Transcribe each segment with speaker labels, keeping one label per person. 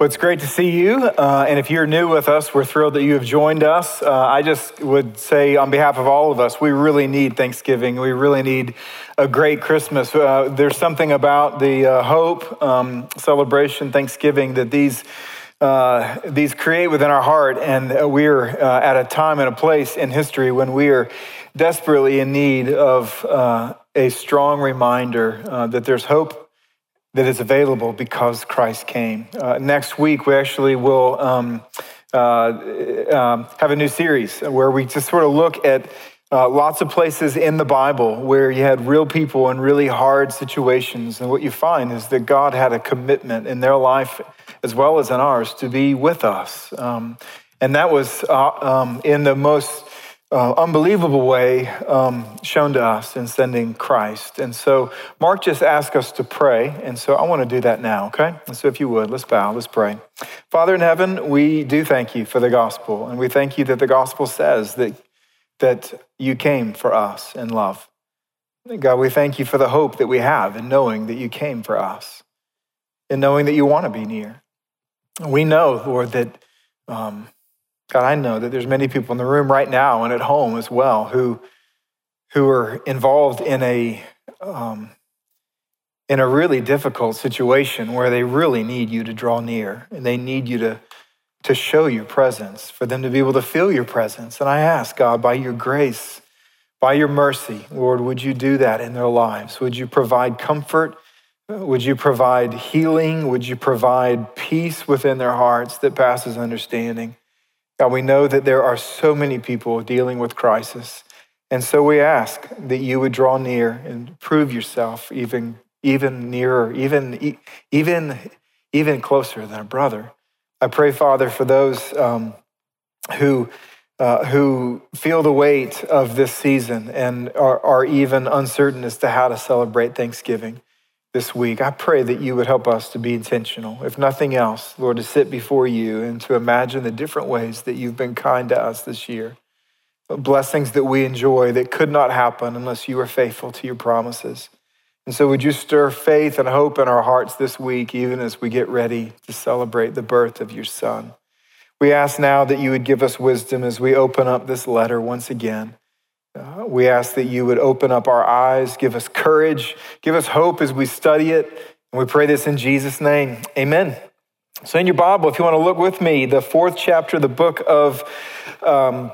Speaker 1: Well, it's great to see you. Uh, and if you're new with us, we're thrilled that you have joined us. Uh, I just would say, on behalf of all of us, we really need Thanksgiving. We really need a great Christmas. Uh, there's something about the uh, hope, um, celebration, Thanksgiving that these. Uh, these create within our heart, and we're uh, at a time and a place in history when we are desperately in need of a strong reminder that there's hope that is available because Christ came. Uh, next week, we actually will um, uh, um, have a new series where we just sort of look at uh, lots of places in the Bible where you had real people in really hard situations. And what you find is that God had a commitment in their life as well as in ours to be with us. Um, and that was uh, um, in the most uh, unbelievable way um, shown to us in sending Christ. And so Mark just asked us to pray. And so I want to do that now, okay? And so if you would, let's bow, let's pray. Father in heaven, we do thank you for the gospel. And we thank you that the gospel says that, that you came for us in love. God, we thank you for the hope that we have in knowing that you came for us, in knowing that you want to be near. We know, Lord, that. Um, God, I know that there's many people in the room right now and at home as well who, who are involved in a, um, in a really difficult situation where they really need you to draw near and they need you to, to show your presence, for them to be able to feel your presence. And I ask, God, by your grace, by your mercy, Lord, would you do that in their lives? Would you provide comfort? Would you provide healing? Would you provide peace within their hearts that passes understanding? God, we know that there are so many people dealing with crisis. And so we ask that you would draw near and prove yourself even, even nearer, even, even, even closer than a brother. I pray, Father, for those um, who, uh, who feel the weight of this season and are, are even uncertain as to how to celebrate Thanksgiving this week, I pray that you would help us to be intentional. If nothing else, Lord, to sit before you and to imagine the different ways that you've been kind to us this year. The blessings that we enjoy that could not happen unless you were faithful to your promises. And so, would you stir faith and hope in our hearts this week, even as we get ready to celebrate the birth of your Son? We ask now that you would give us wisdom as we open up this letter once again. Uh, we ask that you would open up our eyes, give us courage, give us hope as we study it. And we pray this in Jesus' name. Amen. So, in your Bible, if you want to look with me, the fourth chapter of the book of um,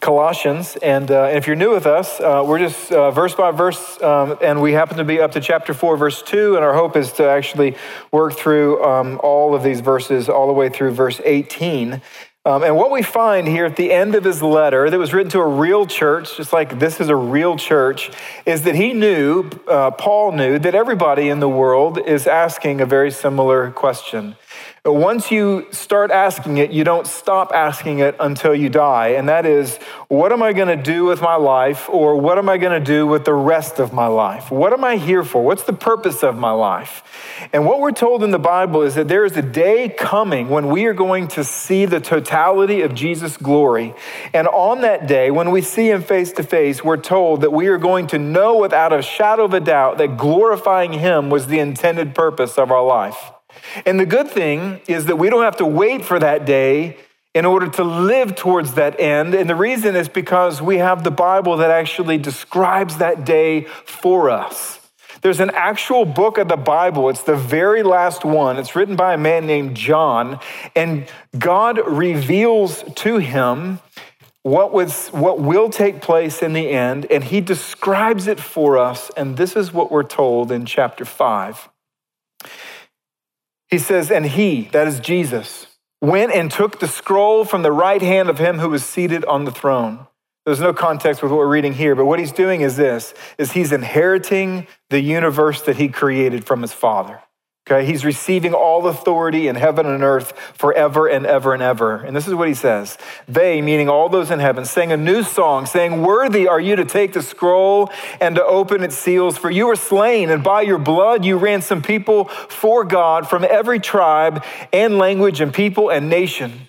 Speaker 1: Colossians. And, uh, and, if you're new with us, uh, we're just uh, verse by verse, um, and we happen to be up to chapter 4, verse 2. And our hope is to actually work through um, all of these verses all the way through verse 18. Um, and what we find here at the end of his letter, that was written to a real church, just like this is a real church, is that he knew, uh, Paul knew, that everybody in the world is asking a very similar question. Once you start asking it, you don't stop asking it until you die. And that is, what am I going to do with my life? Or what am I going to do with the rest of my life? What am I here for? What's the purpose of my life? And what we're told in the Bible is that there is a day coming when we are going to see the totality of Jesus' glory. And on that day, when we see him face to face, we're told that we are going to know without a shadow of a doubt that glorifying him was the intended purpose of our life. And the good thing is that we don't have to wait for that day in order to live towards that end. And the reason is because we have the Bible that actually describes that day for us. There's an actual book of the Bible. It's the very last one. It's written by a man named John, and God reveals to him what was what will take place in the end, and he describes it for us. And this is what we're told in chapter 5. He says, And he, that is Jesus, went and took the scroll from the right hand of him who was seated on the throne. There's no context with what we're reading here, but what he's doing is this is he's inheriting the universe that he created from his father. Okay, he's receiving all authority in heaven and earth forever and ever and ever. And this is what he says They, meaning all those in heaven, sang a new song, saying, Worthy are you to take the scroll and to open its seals, for you were slain, and by your blood you ransomed people for God from every tribe and language and people and nation.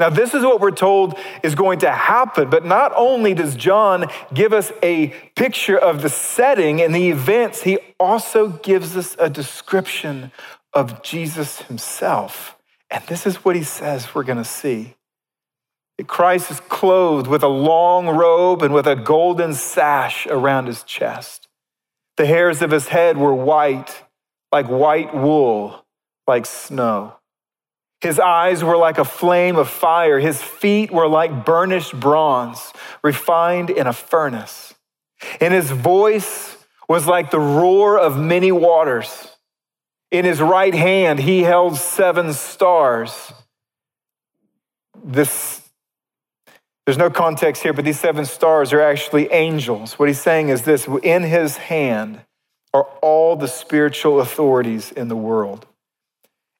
Speaker 1: Now, this is what we're told is going to happen. But not only does John give us a picture of the setting and the events, he also gives us a description of Jesus himself. And this is what he says we're going to see. That Christ is clothed with a long robe and with a golden sash around his chest. The hairs of his head were white, like white wool, like snow. His eyes were like a flame of fire. His feet were like burnished bronze, refined in a furnace. And his voice was like the roar of many waters. In his right hand, he held seven stars. This, there's no context here, but these seven stars are actually angels. What he's saying is this in his hand are all the spiritual authorities in the world.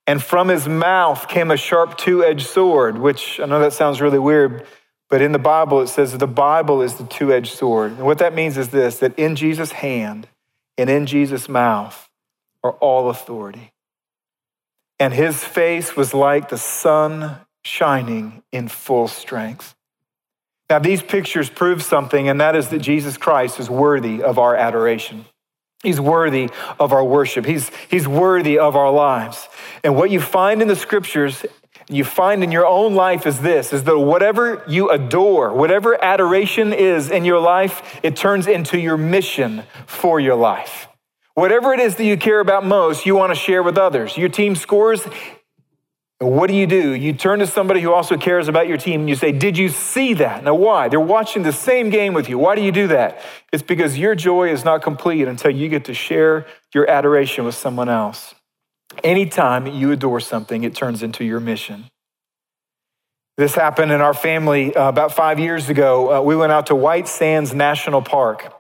Speaker 1: And from his mouth came a sharp two edged sword, which I know that sounds really weird, but in the Bible it says the Bible is the two edged sword. And what that means is this that in Jesus' hand and in Jesus' mouth are all authority. And his face was like the sun shining in full strength. Now, these pictures prove something, and that is that Jesus Christ is worthy of our adoration. He's worthy of our worship. He's, he's worthy of our lives. And what you find in the scriptures, you find in your own life is this is that whatever you adore, whatever adoration is in your life, it turns into your mission for your life. Whatever it is that you care about most, you want to share with others. Your team scores, what do you do? You turn to somebody who also cares about your team and you say, Did you see that? Now, why? They're watching the same game with you. Why do you do that? It's because your joy is not complete until you get to share your adoration with someone else. Anytime you adore something, it turns into your mission. This happened in our family uh, about five years ago. Uh, we went out to White Sands National Park.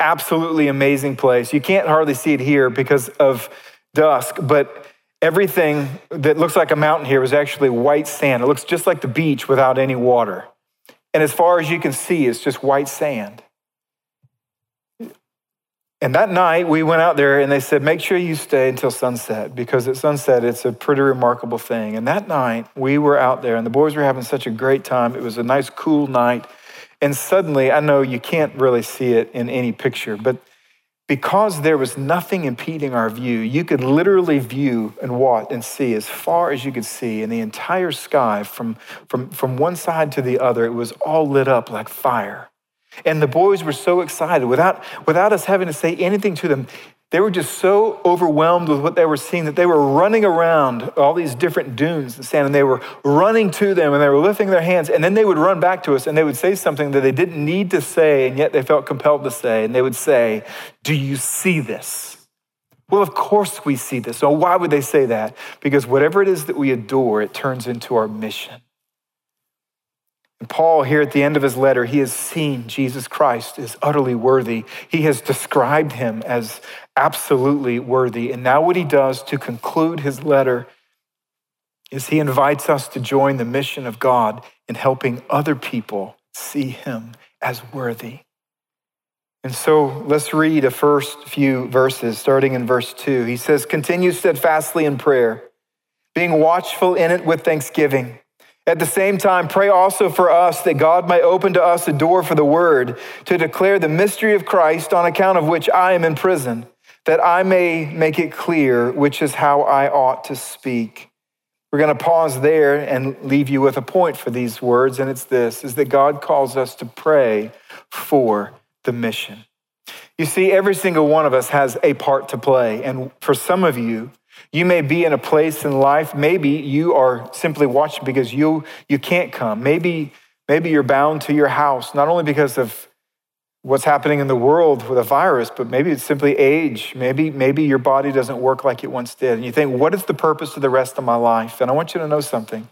Speaker 1: Absolutely amazing place. You can't hardly see it here because of dusk, but Everything that looks like a mountain here was actually white sand. It looks just like the beach without any water. And as far as you can see, it's just white sand. And that night, we went out there and they said, make sure you stay until sunset because at sunset, it's a pretty remarkable thing. And that night, we were out there and the boys were having such a great time. It was a nice, cool night. And suddenly, I know you can't really see it in any picture, but because there was nothing impeding our view, you could literally view and watch and see as far as you could see in the entire sky from, from, from one side to the other. It was all lit up like fire. And the boys were so excited without, without us having to say anything to them. They were just so overwhelmed with what they were seeing that they were running around all these different dunes and sand, and they were running to them and they were lifting their hands, and then they would run back to us and they would say something that they didn't need to say, and yet they felt compelled to say. And they would say, Do you see this? Well, of course we see this. So why would they say that? Because whatever it is that we adore, it turns into our mission. And Paul, here at the end of his letter, he has seen Jesus Christ is utterly worthy. He has described him as absolutely worthy. And now, what he does to conclude his letter is he invites us to join the mission of God in helping other people see him as worthy. And so let's read the first few verses, starting in verse 2. He says, Continue steadfastly in prayer, being watchful in it with thanksgiving. At the same time, pray also for us that God may open to us a door for the word to declare the mystery of Christ, on account of which I am in prison, that I may make it clear which is how I ought to speak. We're going to pause there and leave you with a point for these words, and it's this is that God calls us to pray for the mission. You see, every single one of us has a part to play, and for some of you, you may be in a place in life, maybe you are simply watching because you, you can't come. Maybe, maybe you're bound to your house, not only because of what's happening in the world with a virus, but maybe it's simply age. Maybe, maybe your body doesn't work like it once did. And you think, what is the purpose of the rest of my life? And I want you to know something.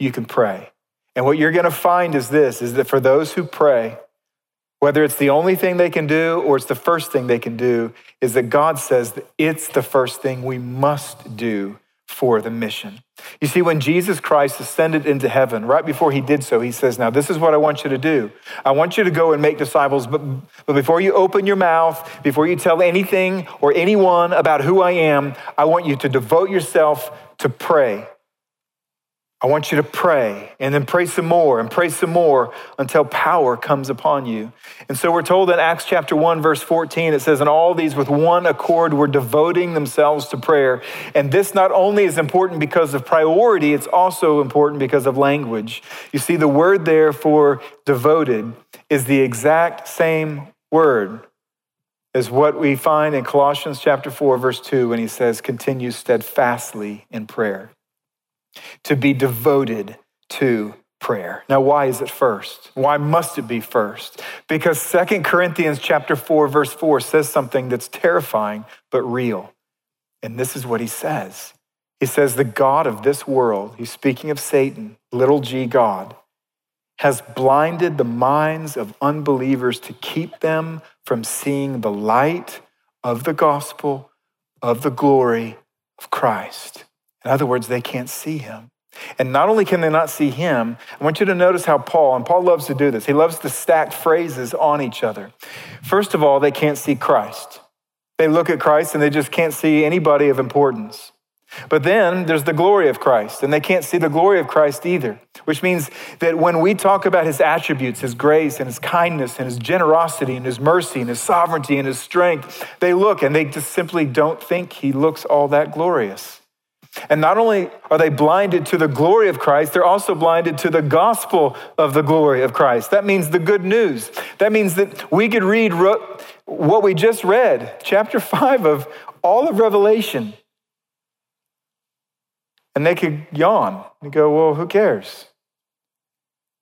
Speaker 1: You can pray. And what you're going to find is this, is that for those who pray, whether it's the only thing they can do or it's the first thing they can do, is that God says that it's the first thing we must do for the mission. You see, when Jesus Christ ascended into heaven, right before he did so, he says, Now, this is what I want you to do. I want you to go and make disciples, but, but before you open your mouth, before you tell anything or anyone about who I am, I want you to devote yourself to pray I want you to pray and then pray some more and pray some more until power comes upon you. And so we're told in Acts chapter 1, verse 14, it says, And all these with one accord were devoting themselves to prayer. And this not only is important because of priority, it's also important because of language. You see, the word there for devoted is the exact same word as what we find in Colossians chapter 4, verse 2, when he says, Continue steadfastly in prayer to be devoted to prayer. Now why is it first? Why must it be first? Because Second Corinthians chapter 4 verse 4 says something that's terrifying but real. And this is what he says. He says the god of this world, he's speaking of Satan, little g god, has blinded the minds of unbelievers to keep them from seeing the light of the gospel of the glory of Christ. In other words, they can't see him. And not only can they not see him, I want you to notice how Paul, and Paul loves to do this, he loves to stack phrases on each other. First of all, they can't see Christ. They look at Christ and they just can't see anybody of importance. But then there's the glory of Christ, and they can't see the glory of Christ either, which means that when we talk about his attributes, his grace and his kindness and his generosity and his mercy and his sovereignty and his strength, they look and they just simply don't think he looks all that glorious. And not only are they blinded to the glory of Christ, they're also blinded to the gospel of the glory of Christ. That means the good news. That means that we could read what we just read, chapter 5 of all of Revelation, and they could yawn and go, well, who cares?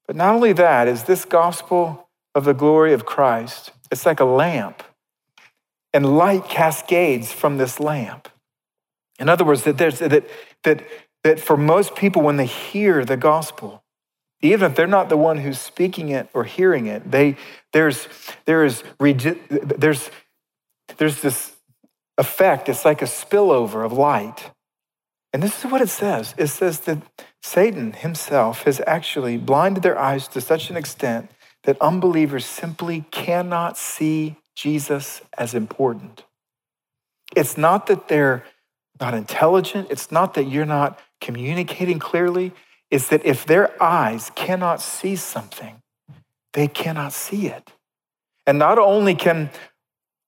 Speaker 1: But not only that, is this gospel of the glory of Christ, it's like a lamp, and light cascades from this lamp. In other words, that, there's, that, that, that for most people, when they hear the gospel, even if they're not the one who's speaking it or hearing it, they, there's, there is, there's, there's this effect. It's like a spillover of light. And this is what it says it says that Satan himself has actually blinded their eyes to such an extent that unbelievers simply cannot see Jesus as important. It's not that they're not intelligent. It's not that you're not communicating clearly. It's that if their eyes cannot see something, they cannot see it. And not only can,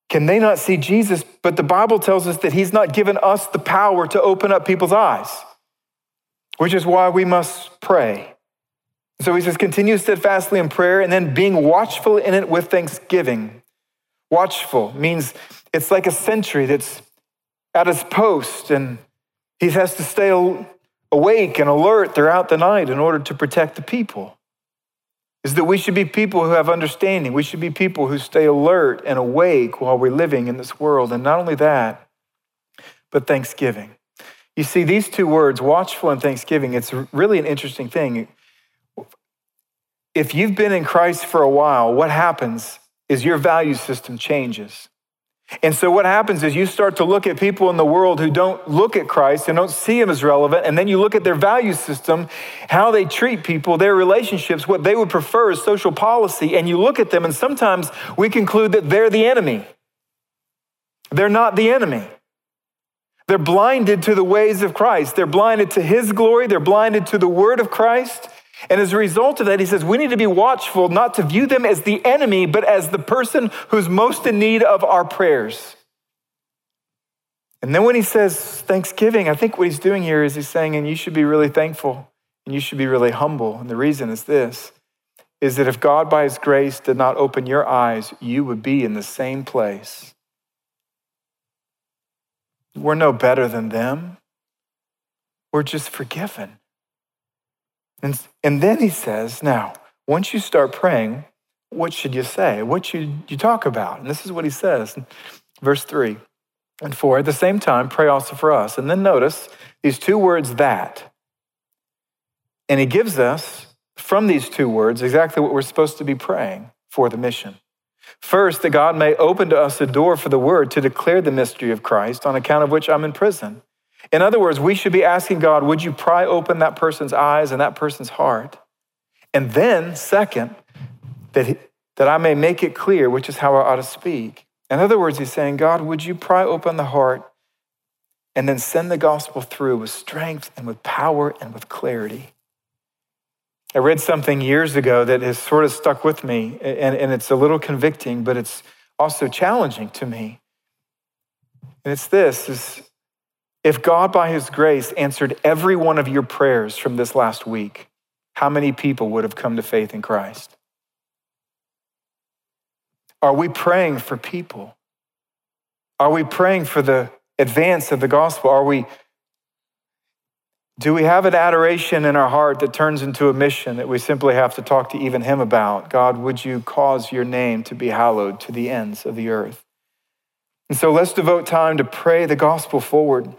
Speaker 1: can they not see Jesus, but the Bible tells us that He's not given us the power to open up people's eyes, which is why we must pray. So he says, continue steadfastly in prayer and then being watchful in it with thanksgiving. Watchful means it's like a sentry that's at his post, and he has to stay awake and alert throughout the night in order to protect the people. Is that we should be people who have understanding. We should be people who stay alert and awake while we're living in this world. And not only that, but thanksgiving. You see, these two words, watchful and thanksgiving, it's really an interesting thing. If you've been in Christ for a while, what happens is your value system changes. And so what happens is you start to look at people in the world who don't look at Christ and don't see him as relevant, and then you look at their value system, how they treat people, their relationships, what they would prefer as social policy, and you look at them, and sometimes we conclude that they're the enemy. They're not the enemy. They're blinded to the ways of Christ. They're blinded to his glory. They're blinded to the word of Christ. And as a result of that, he says we need to be watchful not to view them as the enemy, but as the person who's most in need of our prayers. And then when he says thanksgiving, I think what he's doing here is he's saying, and you should be really thankful and you should be really humble. And the reason is this is that if God, by his grace, did not open your eyes, you would be in the same place. We're no better than them, we're just forgiven. And, and then he says, now, once you start praying, what should you say? What should you talk about? And this is what he says, verse 3 and 4. At the same time, pray also for us. And then notice these two words, that. And he gives us, from these two words, exactly what we're supposed to be praying for the mission. First, that God may open to us a door for the word to declare the mystery of Christ, on account of which I'm in prison. In other words, we should be asking God, would you pry open that person's eyes and that person's heart? And then, second, that, that I may make it clear, which is how I ought to speak. In other words, he's saying, God, would you pry open the heart and then send the gospel through with strength and with power and with clarity? I read something years ago that has sort of stuck with me, and, and it's a little convicting, but it's also challenging to me. And it's this is if God by his grace answered every one of your prayers from this last week, how many people would have come to faith in Christ? Are we praying for people? Are we praying for the advance of the gospel? Are we do we have an adoration in our heart that turns into a mission that we simply have to talk to even him about? God, would you cause your name to be hallowed to the ends of the earth? And so let's devote time to pray the gospel forward.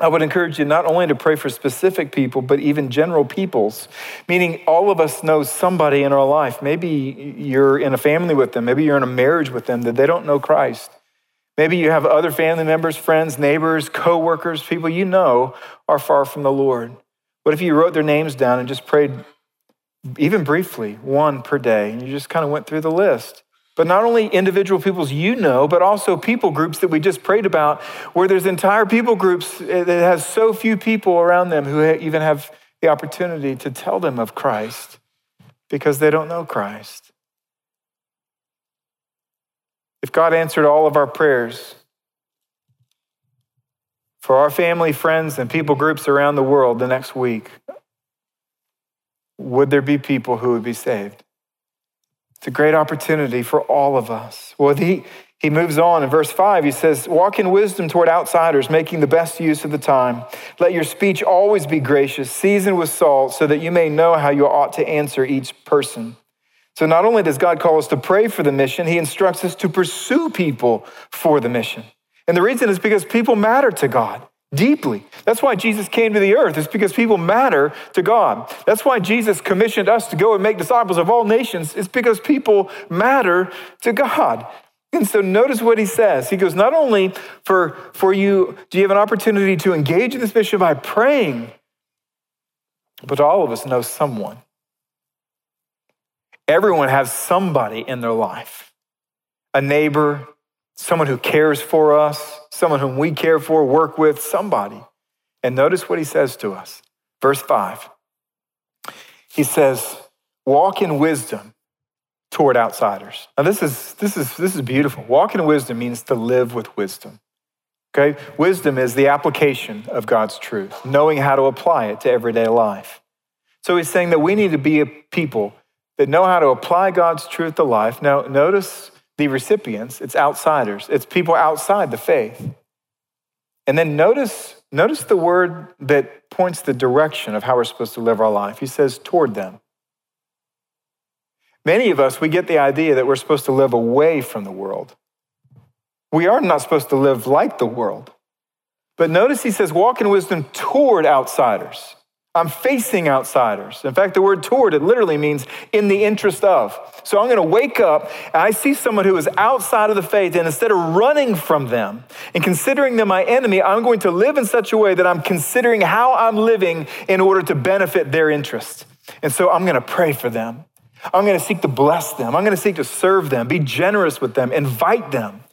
Speaker 1: I would encourage you not only to pray for specific people, but even general peoples, meaning all of us know somebody in our life. Maybe you're in a family with them, maybe you're in a marriage with them that they don't know Christ. Maybe you have other family members, friends, neighbors, coworkers, people you know are far from the Lord. What if you wrote their names down and just prayed, even briefly, one per day, and you just kind of went through the list? But not only individual peoples you know, but also people groups that we just prayed about, where there's entire people groups eh, that has so few people around them who even have the opportunity to tell them of Christ because they don't know Christ. If God answered all of our prayers for our family, friends, and people groups around the world the next week, would there be people who would be saved? It's a great opportunity for all of us. Well, he, he moves on in verse 5. He says, Walk in wisdom toward outsiders, making the best use of the time. Let your speech always be gracious, seasoned with salt, so that you may know how you ought to answer each person. So not only does God call us to pray for the mission, he instructs us to pursue people for the mission. And the reason is because people matter to God deeply. That's why Jesus came to the earth. It's because people matter to God. That's why Jesus commissioned us to go and make disciples of all nations. It's because people matter to God. And so notice what he says. He goes, not only for, for you do you have an opportunity to engage in this mission by praying, but all of us know someone Everyone has somebody in their life a neighbor, someone who cares for us, someone whom we care for, work with, somebody. And notice what he says to us. Verse 5. He says, Walk in wisdom toward outsiders. Now, this is, this is, this is beautiful. Walk in wisdom means to live with wisdom. Okay? Wisdom is the application of God's truth, knowing how to apply it to everyday life. So he's saying that we need to be a people that know how to apply God's truth to life. Now, notice the recipients, it's outsiders, it's people outside the faith. And then notice, notice the word that points the direction of how we're supposed to live our life. He says, toward them. Many of us, we get the idea that we're supposed to live away from the world. We are not supposed to live like the world. But notice he says, walk in wisdom toward outsiders. I'm facing outsiders. In fact, the word toward, it literally means in the interest of. So I'm going to wake up and I see someone who is outside of the faith, and instead of running from them and considering them my enemy, I'm going to live in such a way that I'm considering how I'm living in order to benefit their interest. And so I'm going to pray for them. I'm going to seek to bless them. I'm going to seek to serve them, be generous with them, invite them,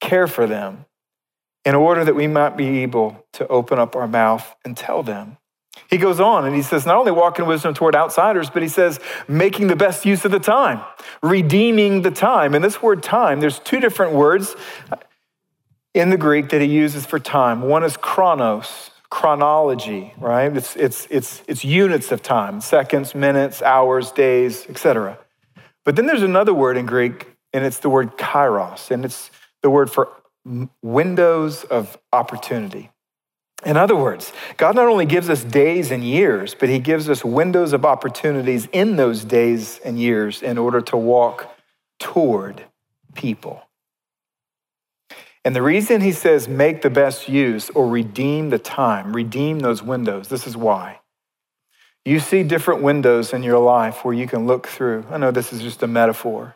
Speaker 1: care for them, in order that we might be able to open up our mouth and tell them he goes on and he says, not only walk in wisdom toward outsiders, but he says, making the best use of the time, redeeming the time. And this word time, there's two different words in the Greek that he uses for time. One is chronos, chronology, right? It's, it's, it's, it's units of time, seconds, minutes, hours, days, etc. But then there's another word in Greek, and it's the word kairos, and it's the word for windows of opportunity. In other words, God not only gives us days and years, but He gives us windows of opportunities in those days and years in order to walk toward people. And the reason He says make the best use or redeem the time, redeem those windows, this is why. You see different windows in your life where you can look through. I know this is just a metaphor,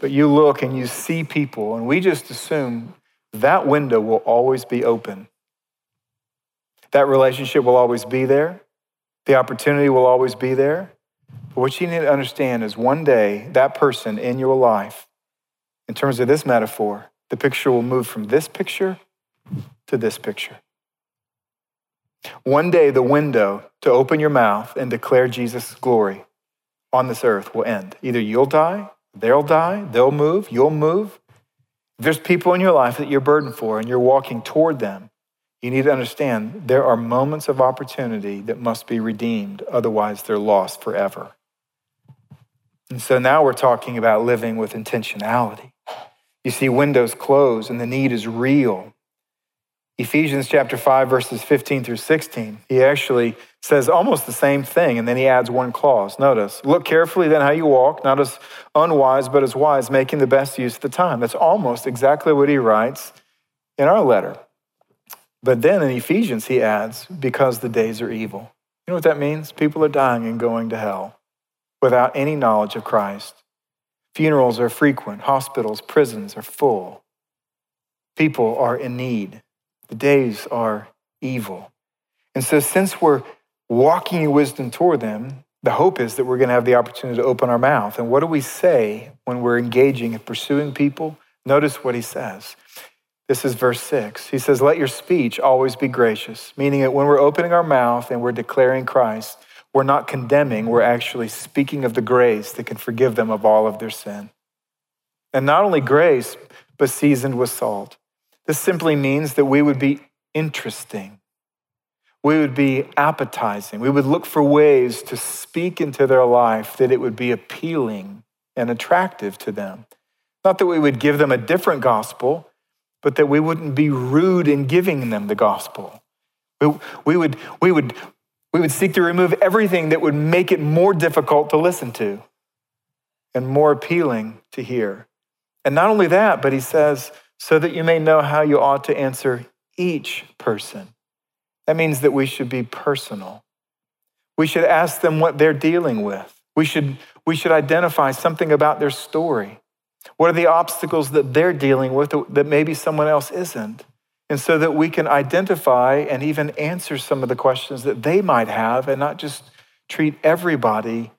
Speaker 1: But you look and you see people, and we just assume that window will always be open. That relationship will always be there. The opportunity will always be there. But what you need to understand is one day, that person in your life, in terms of this metaphor, the picture will move from this picture to this picture. One day, the window to open your mouth and declare Jesus' glory on this earth will end. Either you'll die, they'll die, they'll move, you'll move. There's people in your life that you're burdened for and you're walking toward them, you need to understand there are moments of opportunity that must be redeemed, otherwise, they're lost forever. And so now we're talking about living with intentionality. You see, windows close and the need is real. Ephesians chapter 5, verses 15 through 16, he actually says almost the same thing, and then he adds one clause. Notice, look carefully then how you walk, not as unwise, but as wise, making the best use of the time. That's almost exactly what he writes in our letter. But then in Ephesians, he adds, because the days are evil. You know what that means? People are dying and going to hell without any knowledge of Christ. Funerals are frequent, hospitals, prisons are full. People are in need. The days are evil. And so, since we're walking in wisdom toward them, the hope is that we're going to have the opportunity to open our mouth. And what do we say when we're engaging and pursuing people? Notice what he says. This is verse six. He says, Let your speech always be gracious, meaning that when we're opening our mouth and we're declaring Christ, we're not condemning, we're actually speaking of the grace that can forgive them of all of their sin. And not only grace, but seasoned with salt. This simply means that we would be interesting. We would be appetizing. We would look for ways to speak into their life that it would be appealing and attractive to them. Not that we would give them a different gospel, but that we wouldn't be rude in giving them the gospel. We, we, would, we, would, we would seek to remove everything that would make it more difficult to listen to and more appealing to hear. And not only that, but he says, so that you may know how you ought to answer each person. That means that we should be personal. We should ask them what they're dealing with. We should, we should identify something about their story. What are the obstacles that they're dealing with that maybe someone else isn't? And so that we can identify and even answer some of the questions that they might have and not just treat everybody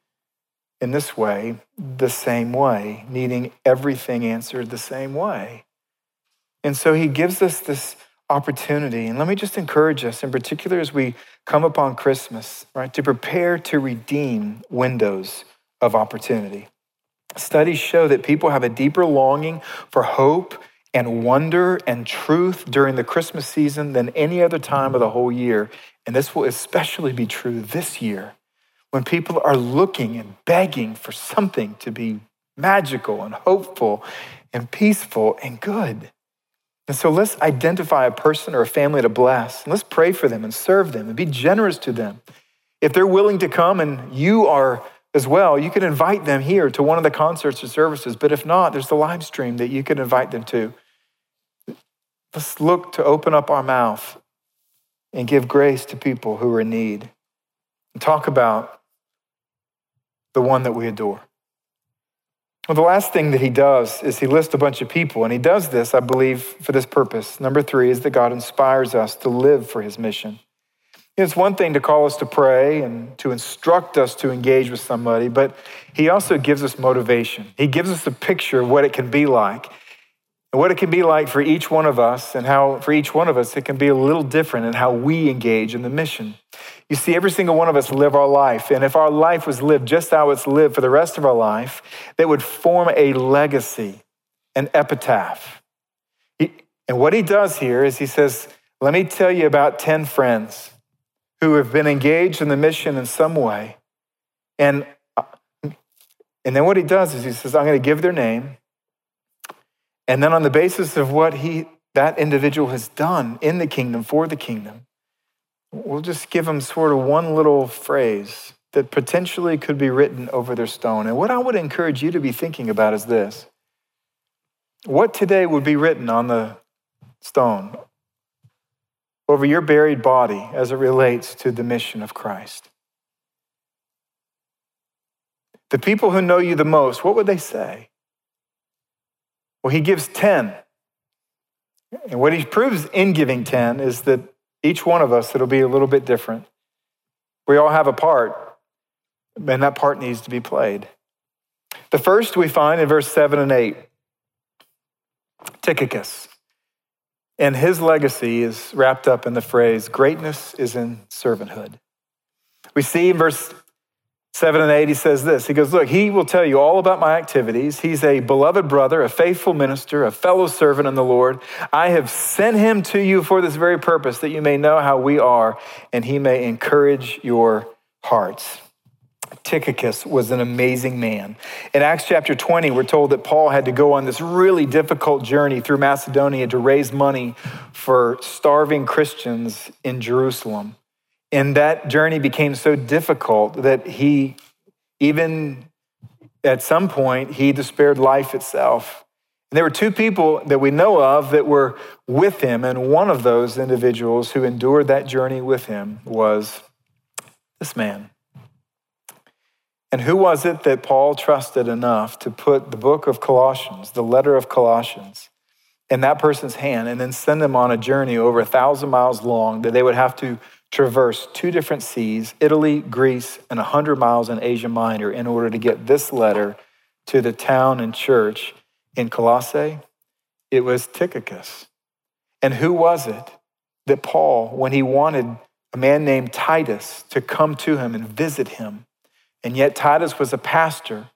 Speaker 1: in this way the same way, needing everything answered the same way. And so he gives us this opportunity. And let me just encourage us, in particular as we come upon Christmas, right, to prepare to redeem windows of opportunity. Studies show that people have a deeper longing for hope and wonder and truth during the Christmas season than any other time of the whole year. And this will especially be true this year when people are looking and begging for something to be magical and hopeful and peaceful and good. And so let's identify a person or a family to bless. And let's pray for them and serve them and be generous to them. If they're willing to come and you are as well, you can invite them here to one of the concerts or services. But if not, there's the live stream that you can invite them to. Let's look to open up our mouth and give grace to people who are in need. And talk about the one that we adore. Well, the last thing that he does is he lists a bunch of people, and he does this, I believe, for this purpose. Number three is that God inspires us to live for his mission. It's one thing to call us to pray and to instruct us to engage with somebody, but he also gives us motivation. He gives us a picture of what it can be like and what it can be like for each one of us, and how for each one of us it can be a little different in how we engage in the mission. You see, every single one of us live our life. And if our life was lived just how it's lived for the rest of our life, that would form a legacy, an epitaph. and what he does here is he says, Let me tell you about 10 friends who have been engaged in the mission in some way. And, uh, and then what he does is he says, I'm going to give their name. And then on the basis of what he, that individual has done in the kingdom, for the kingdom, We'll just give them sort of one little phrase that potentially could be written over their stone. And what I would encourage you to be thinking about is this What today would be written on the stone over your buried body as it relates to the mission of Christ? The people who know you the most, what would they say? Well, he gives 10. And what he proves in giving 10 is that each one of us, it'll be a little bit different. We all have a part, and that part needs to be played. The first we find in verse 7 and 8 Tychicus. And his legacy is wrapped up in the phrase, greatness is in servanthood. We see in verse 7 and 8, he says this. He goes, Look, he will tell you all about my activities. He's a beloved brother, a faithful minister, a fellow servant in the Lord. I have sent him to you for this very purpose, that you may know how we are, and he may encourage your hearts. Tychicus was an amazing man. In Acts chapter 20, we're told that Paul had to go on this really difficult journey through Macedonia to raise money for starving Christians in Jerusalem. And that journey became so difficult that he, even at some point, he despaired life itself. And there were two people that we know of that were with him, and one of those individuals who endured that journey with him was this man. And who was it that Paul trusted enough to put the book of Colossians, the letter of Colossians, in that person's hand and then send them on a journey over a thousand miles long that they would have to traverse two different seas, Italy, Greece, and 100 miles in Asia Minor, in order to get this letter to the town and church in Colossae? It was Tychicus. And who was it that Paul, when he wanted a man named Titus to come to him and visit him, and yet, Titus was a pastor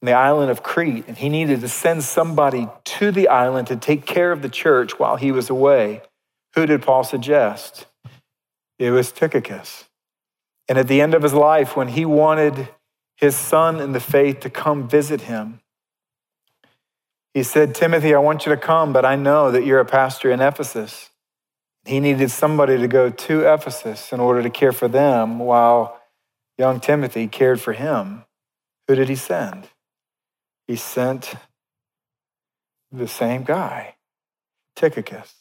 Speaker 1: in the island of Crete, and he needed to send somebody to the island to take care of the church while he was away. Who did Paul suggest? It was Tychicus. And at the end of his life, when he wanted his son in the faith to come visit him, he said, Timothy, I want you to come, but I know that you're a pastor in Ephesus. He needed somebody to go to Ephesus in order to care for them while young Timothy cared for him, who did he send? He sent the same guy, Tychicus.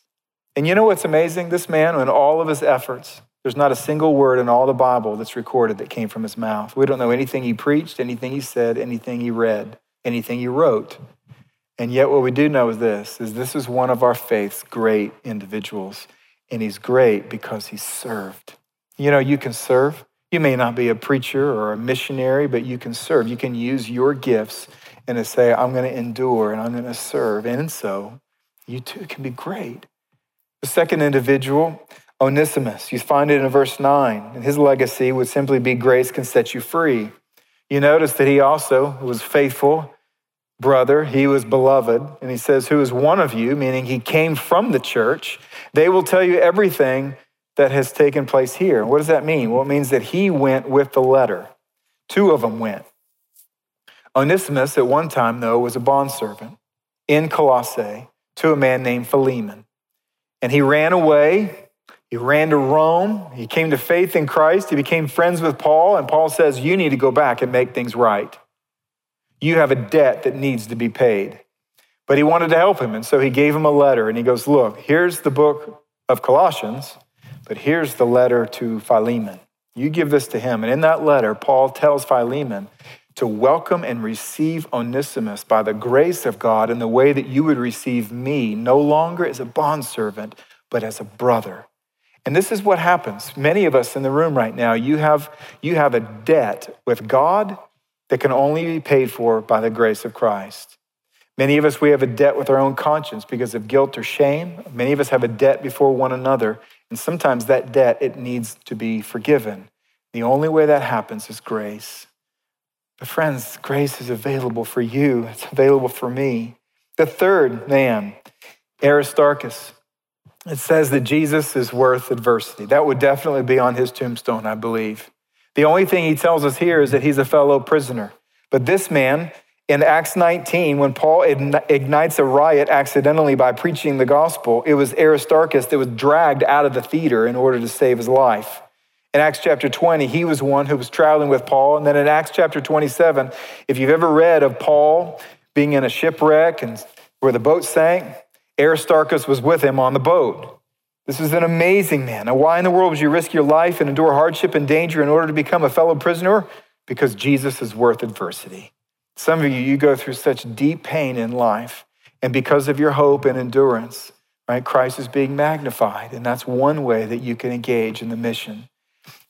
Speaker 1: And you know what's amazing? This man, in all of his efforts, there's not a single word in all the Bible that's recorded that came from his mouth. We don't know anything he preached, anything he said, anything he read, anything he wrote. And yet what we do know is this is this is one of our faith's great individuals. And he's great because he served. You know, you can serve you may not be a preacher or a missionary, but you can serve. You can use your gifts and to say, I'm going to endure and I'm going to serve. And so you too can be great. The second individual, Onesimus, you find it in verse 9, and his legacy would simply be grace can set you free. You notice that he also was faithful brother, he was beloved, and he says, Who is one of you, meaning he came from the church. They will tell you everything that has taken place here. What does that mean? Well, it means that he went with the letter. Two of them went. Onesimus, at one time, though, was a bondservant in Colossae to a man named Philemon. And he ran away. He ran to Rome. He came to faith in Christ. He became friends with Paul. And Paul says, You need to go back and make things right. You have a debt that needs to be paid. But he wanted to help him. And so he gave him a letter. And he goes, Look, here's the book of Colossians. But here's the letter to Philemon. You give this to him. And in that letter, Paul tells Philemon to welcome and receive Onesimus by the grace of God in the way that you would receive me, no longer as a bondservant, but as a brother. And this is what happens. Many of us in the room right now, you have, you have a debt with God that can only be paid for by the grace of Christ. Many of us, we have a debt with our own conscience because of guilt or shame. Many of us have a debt before one another and sometimes that debt, it needs to be forgiven. The only way that happens is grace. But friends, grace is available for you. It's available for me. The third man, Aristarchus. It says that Jesus is worth adversity. That would definitely be on his tombstone, I believe. The only thing he tells us here is that he's a fellow prisoner. But this man, in Acts 19, when Paul ignites a riot accidentally by preaching the gospel, it was Aristarchus that was dragged out of the theater in order to save his life. In Acts chapter 20, he was one who was traveling with Paul. And then in Acts chapter 27, if you've ever read of Paul being in a shipwreck and where the boat sank, Aristarchus was with him on the boat. This is an amazing man. Now, why in the world would you risk your life and endure hardship and danger in order to become a fellow prisoner? Because Jesus is worth adversity. Some of you, you go through such deep pain in life, And because of your hope and endurance, right, Christ is being magnified. And that's one way that you can engage in the mission.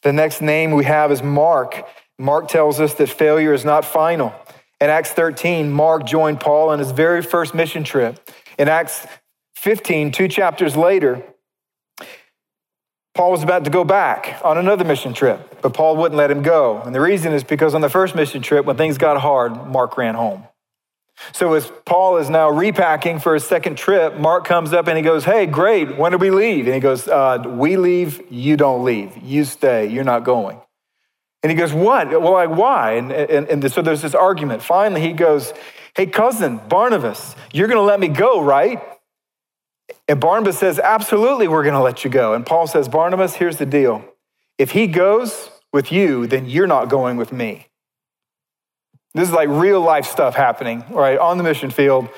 Speaker 1: The next name we have is Mark. Mark tells us that failure is not final. In Acts 13, Mark joined Paul on his very first mission trip. In Acts 15, two chapters later, Paul was about to go back on another mission trip, but Paul wouldn't let him go. And the reason is because on the first mission trip, when things got hard, Mark ran home. So as Paul is now repacking for his second trip, Mark comes up and he goes, Hey, great, when do we leave? And he goes, uh, We leave, you don't leave. You stay, you're not going. And he goes, What? Well, like, why? And, and, and so there's this argument. Finally, he goes, Hey, cousin, Barnabas, you're going to let me go, right? And Barnabas says, Absolutely, we're going to let you go. And Paul says, Barnabas, here's the deal. If he goes with you, then you're not going with me. This is like real life stuff happening, right, on the mission field.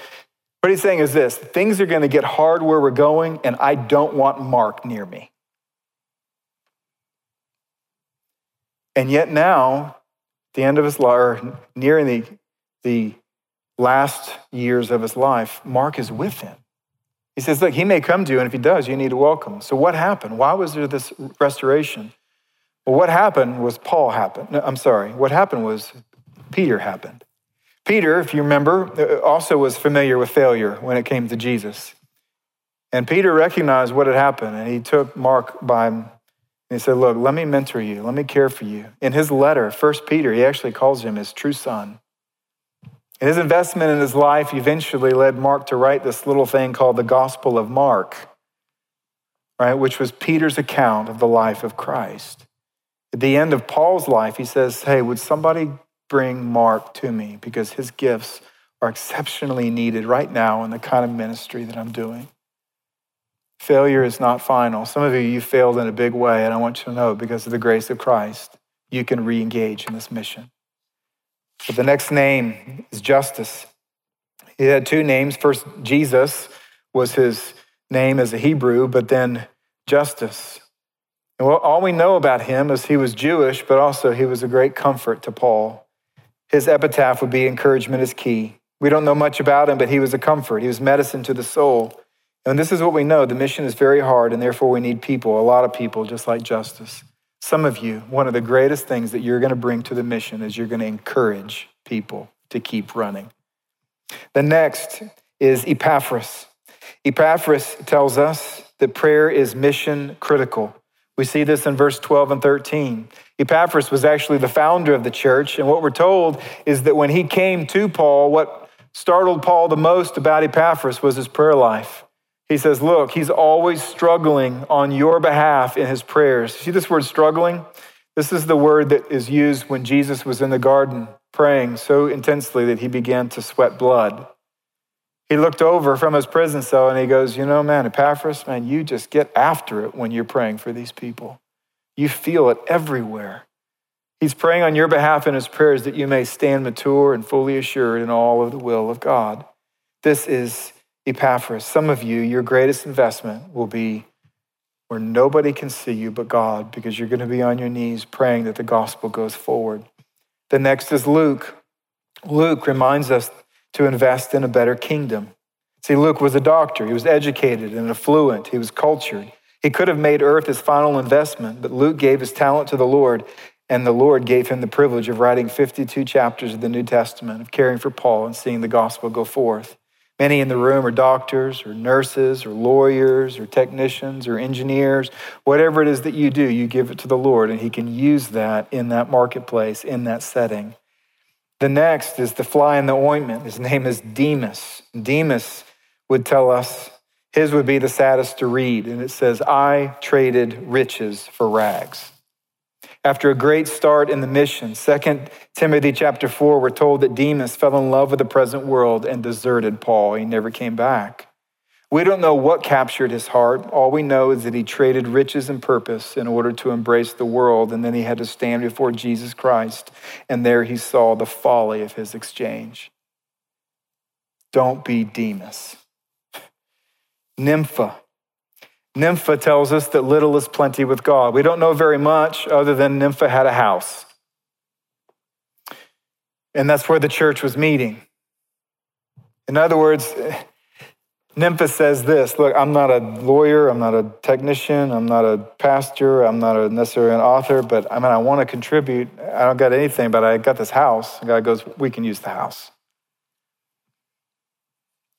Speaker 1: What he's saying is this things are going to get hard where we're going, and I don't want Mark near me. And yet now, the end of his life, nearing the, the last years of his life, Mark is with him. He says, Look, he may come to you, and if he does, you need to welcome. So, what happened? Why was there this restoration? Well, what happened was Paul happened. No, I'm sorry. What happened was Peter happened. Peter, if you remember, uh, also was familiar with failure when it came to Jesus. And Peter recognized what had happened, and he took Mark by him and he said, Look, let me mentor you, let me care for you. In his letter, First Peter, he actually calls him his true son. And his investment in his life eventually led Mark to write this little thing called the Gospel of Mark, right, which was Peter's account of the life of Christ. At the end of Paul's life, he says, Hey, would somebody bring Mark to me? Because his gifts are exceptionally needed right now in the kind of ministry that I'm doing. Failure is not final. Some of you, you failed in a big way, and I want you to know because of the grace of Christ, you can re engage in this mission. But the next name is Justus. He had two names. First, Jesus was his name as a Hebrew, but then Justus. And all we know about him is he was Jewish, but also he was a great comfort to Paul. His epitaph would be encouragement is key. We don't know much about him, but he was a comfort. He was medicine to the soul. And this is what we know the mission is very hard, and therefore we need people, a lot of people, just like Justus. Some of you, one of the greatest things that you're going to bring to the mission is you're going to encourage people to keep running. The next is Epaphras. Epaphras tells us that prayer is mission critical. We see this in verse 12 and 13. Epaphras was actually the founder of the church, and what we're told is that when he came to Paul, what startled Paul the most about Epaphras was his prayer life. He says, Look, he's always struggling on your behalf in his prayers. See this word struggling? This is the word that is used when Jesus was in the garden praying so intensely that he began to sweat blood. He looked over from his prison cell and he goes, You know, man, Epaphras, man, you just get after it when you're praying for these people. You feel it everywhere. He's praying on your behalf in his prayers that you may stand mature and fully assured in all of the will of God. This is Epaphras, some of you, your greatest investment will be where nobody can see you but God because you're going to be on your knees praying that the gospel goes forward. The next is Luke. Luke reminds us to invest in a better kingdom. See, Luke was a doctor. He was educated and affluent. He was cultured. He could have made earth his final investment, but Luke gave his talent to the Lord, and the Lord gave him the privilege of writing 52 chapters of the New Testament, of caring for Paul and seeing the gospel go forth. Many in the room are doctors or nurses or lawyers or technicians or engineers. Whatever it is that you do, you give it to the Lord, and He can use that in that marketplace, in that setting. The next is the fly in the ointment. His name is Demas. Demas would tell us his would be the saddest to read, and it says, I traded riches for rags. After a great start in the mission, 2 Timothy chapter 4, we're told that Demas fell in love with the present world and deserted Paul. He never came back. We don't know what captured his heart. All we know is that he traded riches and purpose in order to embrace the world, and then he had to stand before Jesus Christ, and there he saw the folly of his exchange. Don't be Demas. Nympha Nympha tells us that little is plenty with God. We don't know very much other than Nympha had a house. And that's where the church was meeting. In other words, Nympha says this Look, I'm not a lawyer, I'm not a technician, I'm not a pastor, I'm not a necessarily an author, but I mean, I want to contribute. I don't got anything, but I got this house. God goes, We can use the house.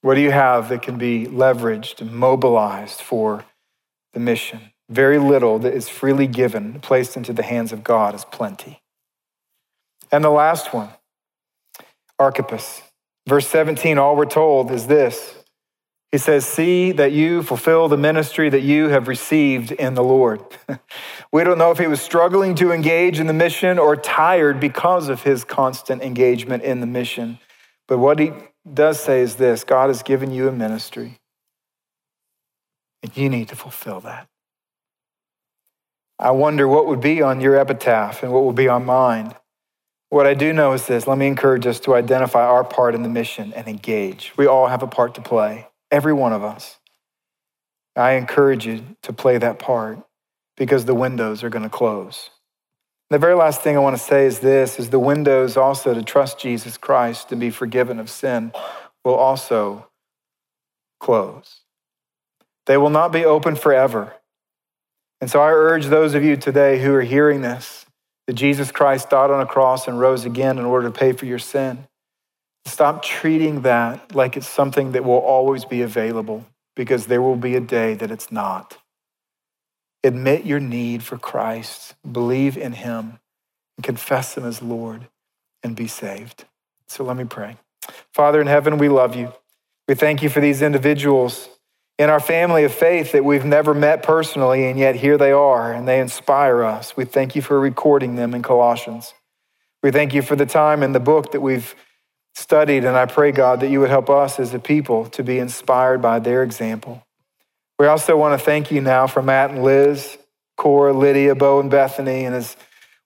Speaker 1: What do you have that can be leveraged and mobilized for the mission? Very little that is freely given, placed into the hands of God, is plenty. And the last one, Archippus. Verse 17, all we're told is this he says, See that you fulfill the ministry that you have received in the Lord. we don't know if he was struggling to engage in the mission or tired because of his constant engagement in the mission. But what he does say is this God has given you a ministry, and you need to fulfill that. I wonder what would be on your epitaph and what would be on mine. What I do know is this let me encourage us to identify our part in the mission and engage. We all have a part to play. Every one of us. I encourage you to play that part because the windows are going to close. The very last thing I want to say is this is the windows also to trust Jesus Christ and be forgiven of sin will also close. They will not be open forever. And so I urge those of you today who are hearing this that Jesus Christ died on a cross and rose again in order to pay for your sin. Stop treating that like it's something that will always be available because there will be a day that it's not. Admit your need for Christ, believe in Him, and confess Him as Lord, and be saved. So let me pray. Father in heaven, we love you. We thank you for these individuals in our family of faith that we've never met personally, and yet here they are, and they inspire us. We thank you for recording them in Colossians. We thank you for the time in the book that we've studied, and I pray, God, that you would help us as a people to be inspired by their example. We also want to thank you now for Matt and Liz, Cora, Lydia, Bo, and Bethany, and as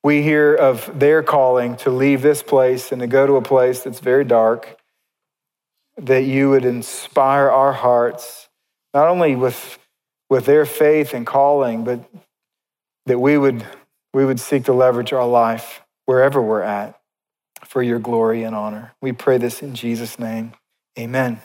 Speaker 1: we hear of their calling to leave this place and to go to a place that's very dark, that you would inspire our hearts, not only with, with their faith and calling, but that we would, we would seek to leverage our life wherever we're at for your glory and honor. We pray this in Jesus' name. Amen.